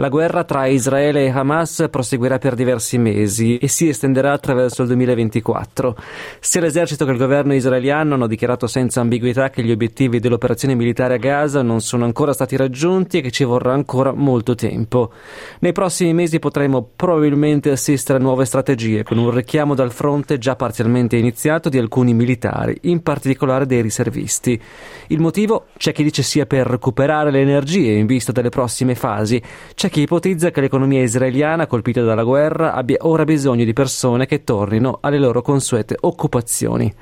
La guerra tra Israele e Hamas proseguirà per diversi mesi e si estenderà attraverso il 2024. Sia l'esercito che il governo israeliano hanno dichiarato senza ambiguità che gli obiettivi dell'operazione militare a Gaza non sono ancora stati raggiunti e che ci vorrà ancora molto tempo. Nei prossimi mesi potremo probabilmente assistere a nuove strategie con un richiamo dal fronte già parzialmente iniziato di alcuni militari, in particolare dei riservisti. Il motivo c'è chi dice sia per recuperare le energie in vista delle prossime fasi c'è chi ipotizza che l'economia israeliana colpita dalla guerra abbia ora bisogno di persone che tornino alle loro consuete occupazioni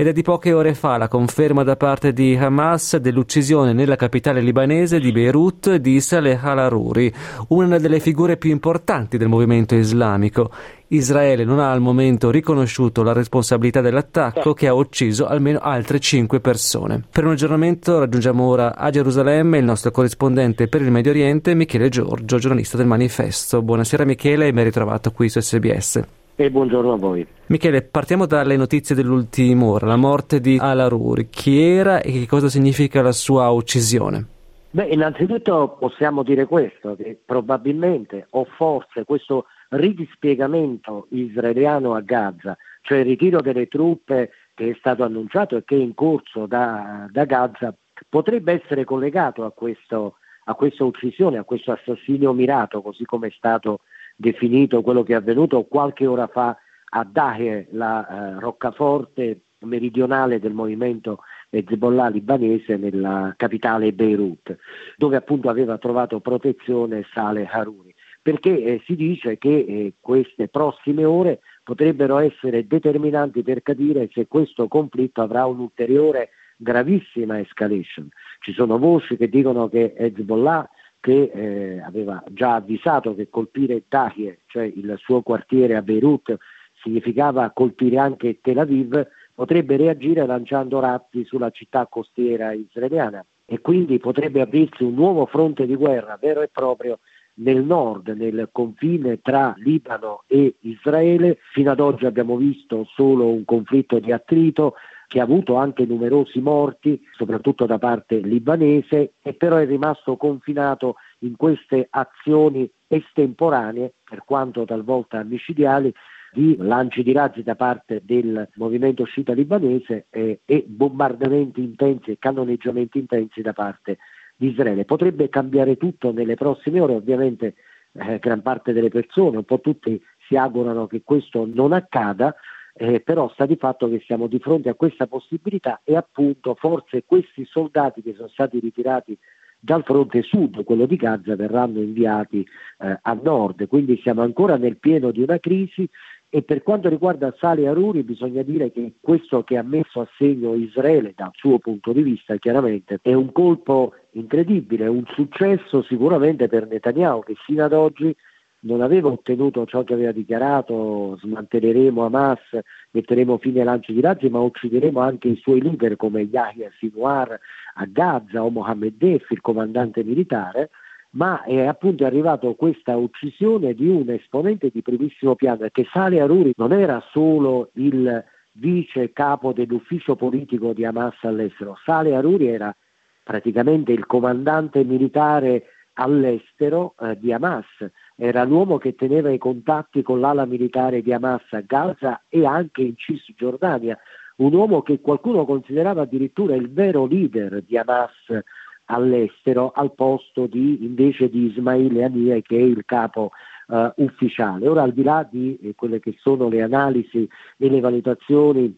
ed è di poche ore fa la conferma da parte di Hamas dell'uccisione nella capitale libanese di Beirut di Saleh al-Aruri, una delle figure più importanti del movimento islamico. Israele non ha al momento riconosciuto la responsabilità dell'attacco che ha ucciso almeno altre cinque persone. Per un aggiornamento raggiungiamo ora a Gerusalemme il nostro corrispondente per il Medio Oriente Michele Giorgio, giornalista del Manifesto. Buonasera Michele e ben ritrovato qui su SBS. E buongiorno a voi. Michele, partiamo dalle notizie dell'ultima ora, la morte di Al-Aruri. Chi era e che cosa significa la sua uccisione? Beh, innanzitutto possiamo dire questo, che probabilmente o forse questo ridispiegamento israeliano a Gaza, cioè il ritiro delle truppe che è stato annunciato e che è in corso da, da Gaza, potrebbe essere collegato a, questo, a questa uccisione, a questo assassinio mirato, così come è stato definito quello che è avvenuto qualche ora fa a Dahe, la eh, roccaforte meridionale del movimento Hezbollah libanese nella capitale Beirut, dove appunto aveva trovato protezione Saleh Haruri perché eh, si dice che eh, queste prossime ore potrebbero essere determinanti per capire se questo conflitto avrà un'ulteriore gravissima escalation. Ci sono voci che dicono che Hezbollah che eh, aveva già avvisato che colpire Tahir, cioè il suo quartiere a Beirut, significava colpire anche Tel Aviv, potrebbe reagire lanciando razzi sulla città costiera israeliana e quindi potrebbe aprirsi un nuovo fronte di guerra vero e proprio nel nord, nel confine tra Libano e Israele. Fino ad oggi abbiamo visto solo un conflitto di attrito che ha avuto anche numerosi morti, soprattutto da parte libanese, e però è rimasto confinato in queste azioni estemporanee, per quanto talvolta micidiali, di lanci di razzi da parte del movimento sciita libanese eh, e bombardamenti intensi e cannoneggiamenti intensi da parte di Israele. Potrebbe cambiare tutto nelle prossime ore, ovviamente eh, gran parte delle persone, un po' tutti si augurano che questo non accada, eh, però sta di fatto che siamo di fronte a questa possibilità e appunto forse questi soldati che sono stati ritirati dal fronte sud, quello di Gaza, verranno inviati eh, a nord, quindi siamo ancora nel pieno di una crisi e per quanto riguarda Sale Aruri bisogna dire che questo che ha messo a segno Israele dal suo punto di vista chiaramente è un colpo incredibile, un successo sicuramente per Netanyahu che fino ad oggi non aveva ottenuto ciò che aveva dichiarato, smantelleremo Hamas, metteremo fine ai lanci di razzi, ma uccideremo anche i suoi leader come Yahya Sinwar a Gaza o Mohammed Def, il comandante militare, ma è appunto arrivato questa uccisione di un esponente di primissimo piano, perché Sale Aruri non era solo il vice capo dell'ufficio politico di Hamas all'estero, Sale Aruri era praticamente il comandante militare all'estero eh, di Hamas, era l'uomo che teneva i contatti con l'ala militare di Hamas a Gaza e anche in Cisgiordania, un uomo che qualcuno considerava addirittura il vero leader di Hamas all'estero al posto di, invece di Ismail Haniyeh che è il capo uh, ufficiale. Ora al di là di eh, quelle che sono le analisi e le valutazioni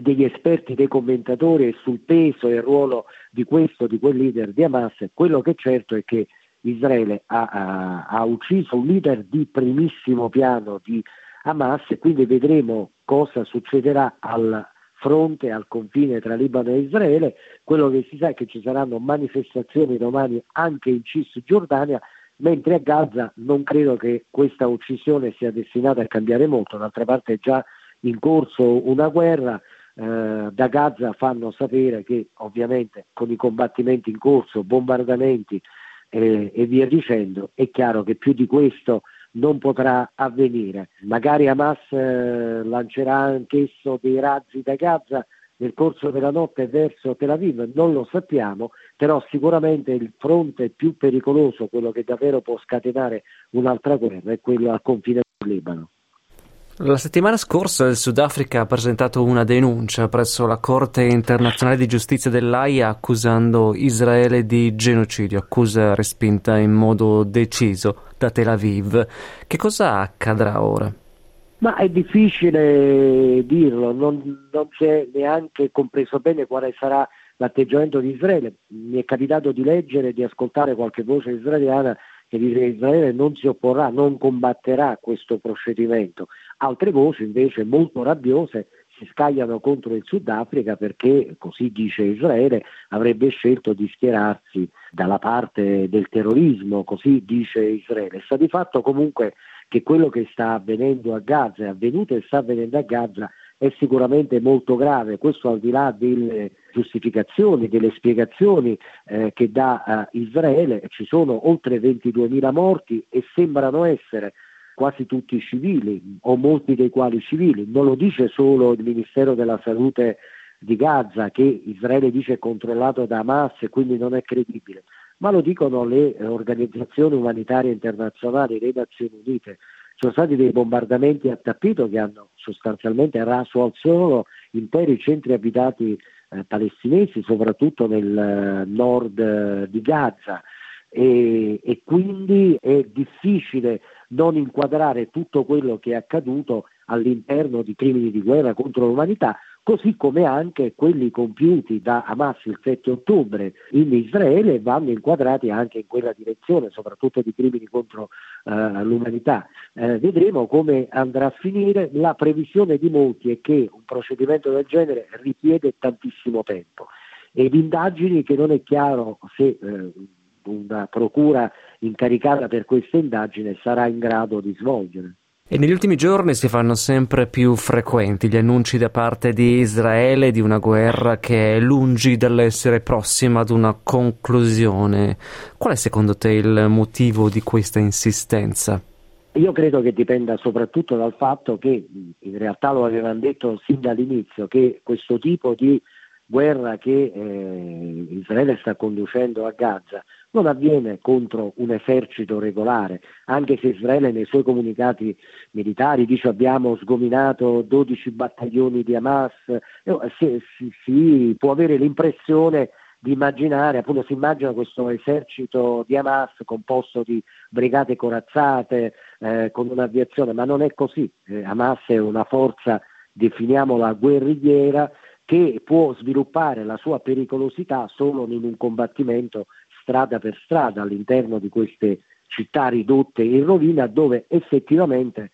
degli esperti, dei commentatori sul peso e il ruolo di questo, di quel leader di Hamas, quello che è certo è che Israele ha, ha, ha ucciso un leader di primissimo piano di Hamas e quindi vedremo cosa succederà al fronte al confine tra Libano e Israele, quello che si sa è che ci saranno manifestazioni domani anche in Cisgiordania, mentre a Gaza non credo che questa uccisione sia destinata a cambiare molto, d'altra parte è già in corso una guerra, eh, da Gaza fanno sapere che ovviamente con i combattimenti in corso, bombardamenti eh, e via dicendo, è chiaro che più di questo non potrà avvenire. Magari Hamas eh, lancerà anch'esso dei razzi da Gaza, nel corso della notte verso Tel Aviv, non lo sappiamo, però sicuramente il fronte più pericoloso, quello che davvero può scatenare un'altra guerra, è quello al confine del Libano. La settimana scorsa il Sudafrica ha presentato una denuncia presso la Corte internazionale di giustizia dell'AIA accusando Israele di genocidio, accusa respinta in modo deciso da Tel Aviv. Che cosa accadrà ora? Ma è difficile dirlo, non, non è neanche compreso bene quale sarà l'atteggiamento di Israele. Mi è capitato di leggere e di ascoltare qualche voce israeliana che dice che Israele non si opporrà, non combatterà questo procedimento. Altre voci invece molto rabbiose si scagliano contro il Sudafrica perché, così dice Israele, avrebbe scelto di schierarsi dalla parte del terrorismo, così dice Israele. Sta di fatto comunque che quello che sta avvenendo a Gaza, è avvenuto e sta avvenendo a Gaza, è sicuramente molto grave, questo al di là delle giustificazioni, delle spiegazioni eh, che dà eh, Israele, ci sono oltre 22.000 morti e sembrano essere quasi tutti civili o molti dei quali civili, non lo dice solo il Ministero della Salute di Gaza che Israele dice è controllato da Hamas e quindi non è credibile, ma lo dicono le organizzazioni umanitarie internazionali, le Nazioni Unite sono stati dei bombardamenti a tappeto che hanno sostanzialmente raso al suolo interi centri abitati eh, palestinesi, soprattutto nel eh, nord eh, di Gaza. E, e, quindi è difficile non inquadrare tutto quello che è accaduto all'interno di crimini di guerra contro l'umanità, così come anche quelli compiuti da Hamas il 7 ottobre in Israele vanno inquadrati anche in quella direzione, soprattutto di crimini contro eh, l'umanità. Eh, vedremo come andrà a finire. La previsione di molti è che un procedimento del genere richiede tantissimo tempo ed indagini che non è chiaro se eh, una procura incaricata per questa indagine sarà in grado di svolgere. E negli ultimi giorni si fanno sempre più frequenti gli annunci da parte di Israele di una guerra che è lungi dall'essere prossima ad una conclusione. Qual è secondo te il motivo di questa insistenza? Io credo che dipenda soprattutto dal fatto che, in realtà lo avevano detto sin dall'inizio, che questo tipo di guerra che eh, Israele sta conducendo a Gaza non avviene contro un esercito regolare, anche se Israele nei suoi comunicati militari dice abbiamo sgominato 12 battaglioni di Hamas, si, si, si può avere l'impressione di immaginare, appunto si immagina questo esercito di Hamas composto di brigate corazzate, eh, con un'aviazione, ma non è così. Eh, Hamas è una forza, definiamola guerrigliera, che può sviluppare la sua pericolosità solo in un combattimento strada per strada all'interno di queste città ridotte in rovina dove effettivamente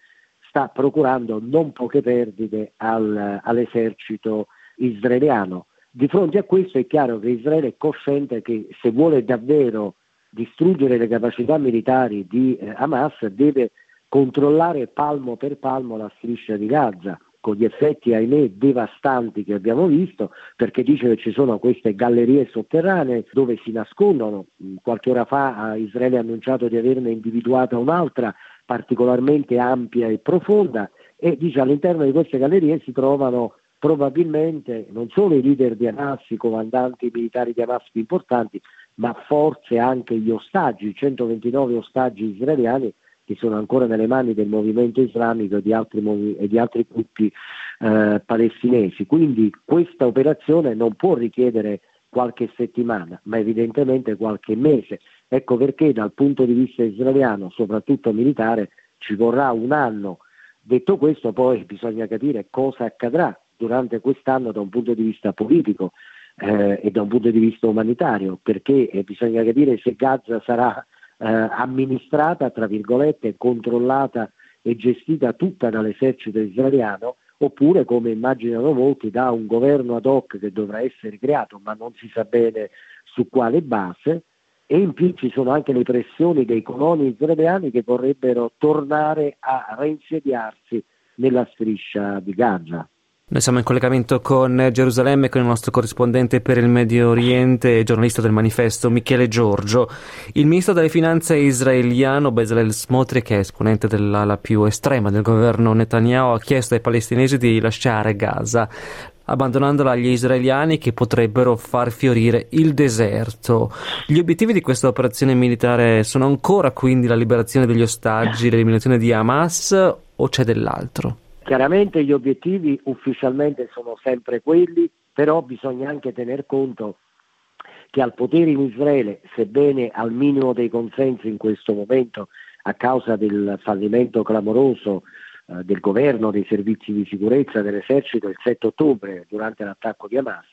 sta procurando non poche perdite al, all'esercito israeliano. Di fronte a questo è chiaro che Israele è cosciente che se vuole davvero distruggere le capacità militari di eh, Hamas deve controllare palmo per palmo la striscia di Gaza con gli effetti, ahimè, devastanti che abbiamo visto, perché dice che ci sono queste gallerie sotterranee dove si nascondono. Qualche ora fa Israele ha annunciato di averne individuata un'altra particolarmente ampia e profonda e dice all'interno di queste gallerie si trovano probabilmente non solo i leader di Hamas, i comandanti militari di Hamas più importanti, ma forse anche gli ostaggi, 129 ostaggi israeliani che sono ancora nelle mani del movimento islamico e di altri, movi- e di altri gruppi eh, palestinesi. Quindi questa operazione non può richiedere qualche settimana, ma evidentemente qualche mese. Ecco perché dal punto di vista israeliano, soprattutto militare, ci vorrà un anno. Detto questo, poi bisogna capire cosa accadrà durante quest'anno da un punto di vista politico eh, e da un punto di vista umanitario, perché eh, bisogna capire se Gaza sarà eh, amministrata, tra virgolette, controllata e gestita tutta dall'esercito israeliano, oppure, come immaginano molti, da un governo ad hoc che dovrà essere creato, ma non si sa bene su quale base, e in più ci sono anche le pressioni dei coloni israeliani che vorrebbero tornare a reinsediarsi nella striscia di Gaza. Noi siamo in collegamento con Gerusalemme con il nostro corrispondente per il Medio Oriente e giornalista del manifesto Michele Giorgio. Il ministro delle finanze israeliano Bezalel Smotrich, che è esponente dell'ala più estrema del governo Netanyahu, ha chiesto ai palestinesi di lasciare Gaza abbandonandola agli israeliani che potrebbero far fiorire il deserto. Gli obiettivi di questa operazione militare sono ancora quindi la liberazione degli ostaggi, l'eliminazione di Hamas o c'è dell'altro? Chiaramente gli obiettivi ufficialmente sono sempre quelli, però bisogna anche tener conto che al potere in Israele, sebbene al minimo dei consensi in questo momento a causa del fallimento clamoroso eh, del governo, dei servizi di sicurezza, dell'esercito il 7 ottobre durante l'attacco di Hamas,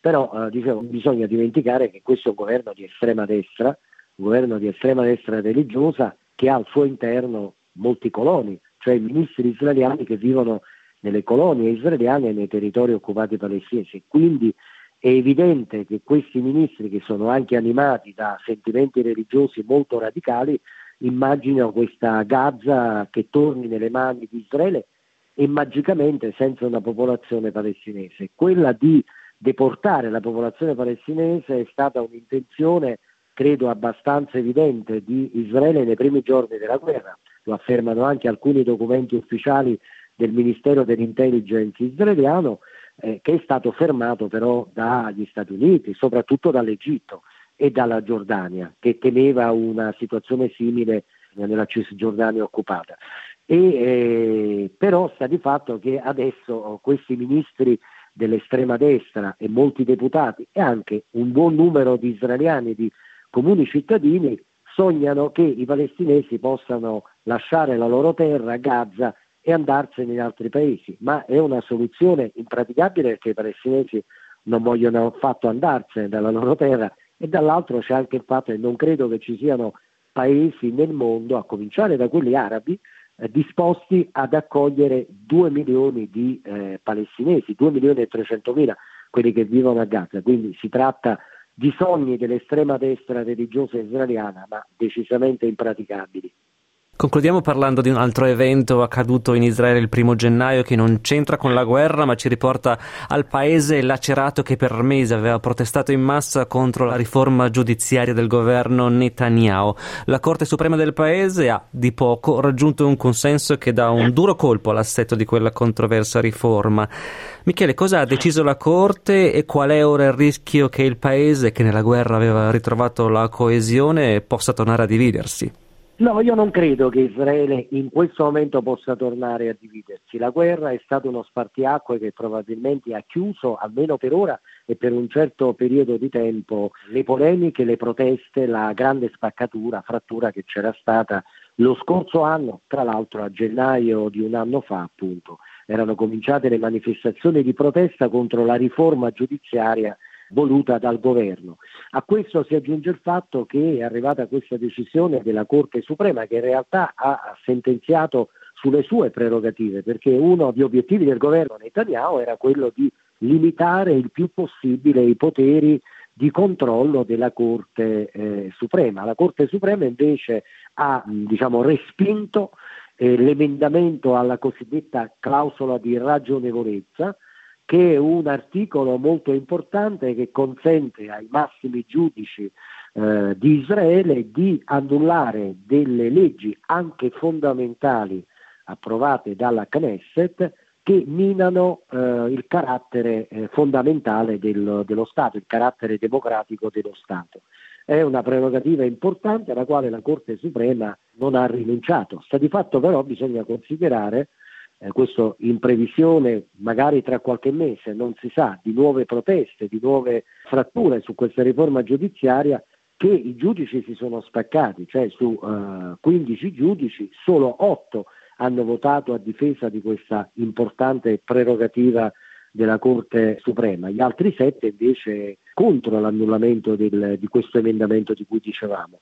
però eh, dicevo, bisogna dimenticare che questo è un governo di estrema destra, un governo di estrema destra religiosa che ha al suo interno molti coloni, cioè i ministri israeliani che vivono nelle colonie israeliane e nei territori occupati palestinesi. Quindi è evidente che questi ministri, che sono anche animati da sentimenti religiosi molto radicali, immaginano questa Gaza che torni nelle mani di Israele e magicamente senza una popolazione palestinese. Quella di deportare la popolazione palestinese è stata un'intenzione, credo, abbastanza evidente di Israele nei primi giorni della guerra lo affermano anche alcuni documenti ufficiali del Ministero dell'Intelligence israeliano, eh, che è stato fermato però dagli Stati Uniti, soprattutto dall'Egitto e dalla Giordania, che temeva una situazione simile nella Cisgiordania occupata. E, eh, però sta di fatto che adesso questi ministri dell'estrema destra e molti deputati e anche un buon numero di israeliani, di comuni cittadini, sognano che i palestinesi possano lasciare la loro terra, Gaza, e andarsene in altri paesi, ma è una soluzione impraticabile perché i palestinesi non vogliono affatto andarsene dalla loro terra e dall'altro c'è anche il fatto che non credo che ci siano paesi nel mondo, a cominciare da quelli arabi, eh, disposti ad accogliere 2 milioni di eh, palestinesi, 2 milioni e 300 mila, quelli che vivono a Gaza. Quindi si tratta di sogni dell'estrema destra religiosa israeliana, ma decisamente impraticabili. Concludiamo parlando di un altro evento accaduto in Israele il primo gennaio che non c'entra con la guerra ma ci riporta al paese lacerato che per mesi aveva protestato in massa contro la riforma giudiziaria del governo Netanyahu. La Corte Suprema del paese ha di poco raggiunto un consenso che dà un duro colpo all'assetto di quella controversa riforma. Michele, cosa ha deciso la Corte e qual è ora il rischio che il paese, che nella guerra aveva ritrovato la coesione, possa tornare a dividersi? No, io non credo che Israele in questo momento possa tornare a dividersi. La guerra è stato uno spartiacque che probabilmente ha chiuso, almeno per ora e per un certo periodo di tempo, le polemiche, le proteste, la grande spaccatura, frattura che c'era stata lo scorso anno, tra l'altro a gennaio di un anno fa, appunto, erano cominciate le manifestazioni di protesta contro la riforma giudiziaria voluta dal governo. A questo si aggiunge il fatto che è arrivata questa decisione della Corte Suprema che in realtà ha sentenziato sulle sue prerogative, perché uno degli obiettivi del governo Netanyahu era quello di limitare il più possibile i poteri di controllo della Corte eh, Suprema. La Corte Suprema invece ha diciamo, respinto eh, l'emendamento alla cosiddetta clausola di ragionevolezza, che è un articolo molto importante che consente ai massimi giudici eh, di Israele di annullare delle leggi anche fondamentali approvate dalla Knesset che minano eh, il carattere eh, fondamentale del, dello Stato, il carattere democratico dello Stato. È una prerogativa importante alla quale la Corte Suprema non ha rinunciato. Sta di fatto però bisogna considerare eh, questo in previsione magari tra qualche mese, non si sa, di nuove proteste, di nuove fratture su questa riforma giudiziaria che i giudici si sono spaccati, cioè su eh, 15 giudici solo 8 hanno votato a difesa di questa importante prerogativa della Corte Suprema, gli altri 7 invece contro l'annullamento del, di questo emendamento di cui dicevamo.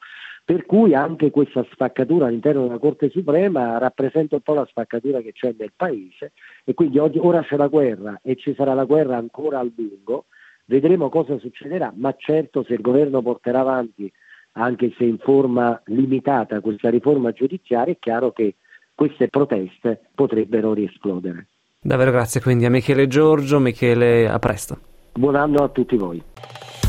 Per cui anche questa spaccatura all'interno della Corte Suprema rappresenta un po' la spaccatura che c'è nel Paese e quindi oggi, ora c'è la guerra e ci sarà la guerra ancora a lungo, vedremo cosa succederà, ma certo se il governo porterà avanti, anche se in forma limitata, questa riforma giudiziaria, è chiaro che queste proteste potrebbero riesplodere. Davvero grazie quindi a Michele Giorgio, Michele a presto. Buon anno a tutti voi.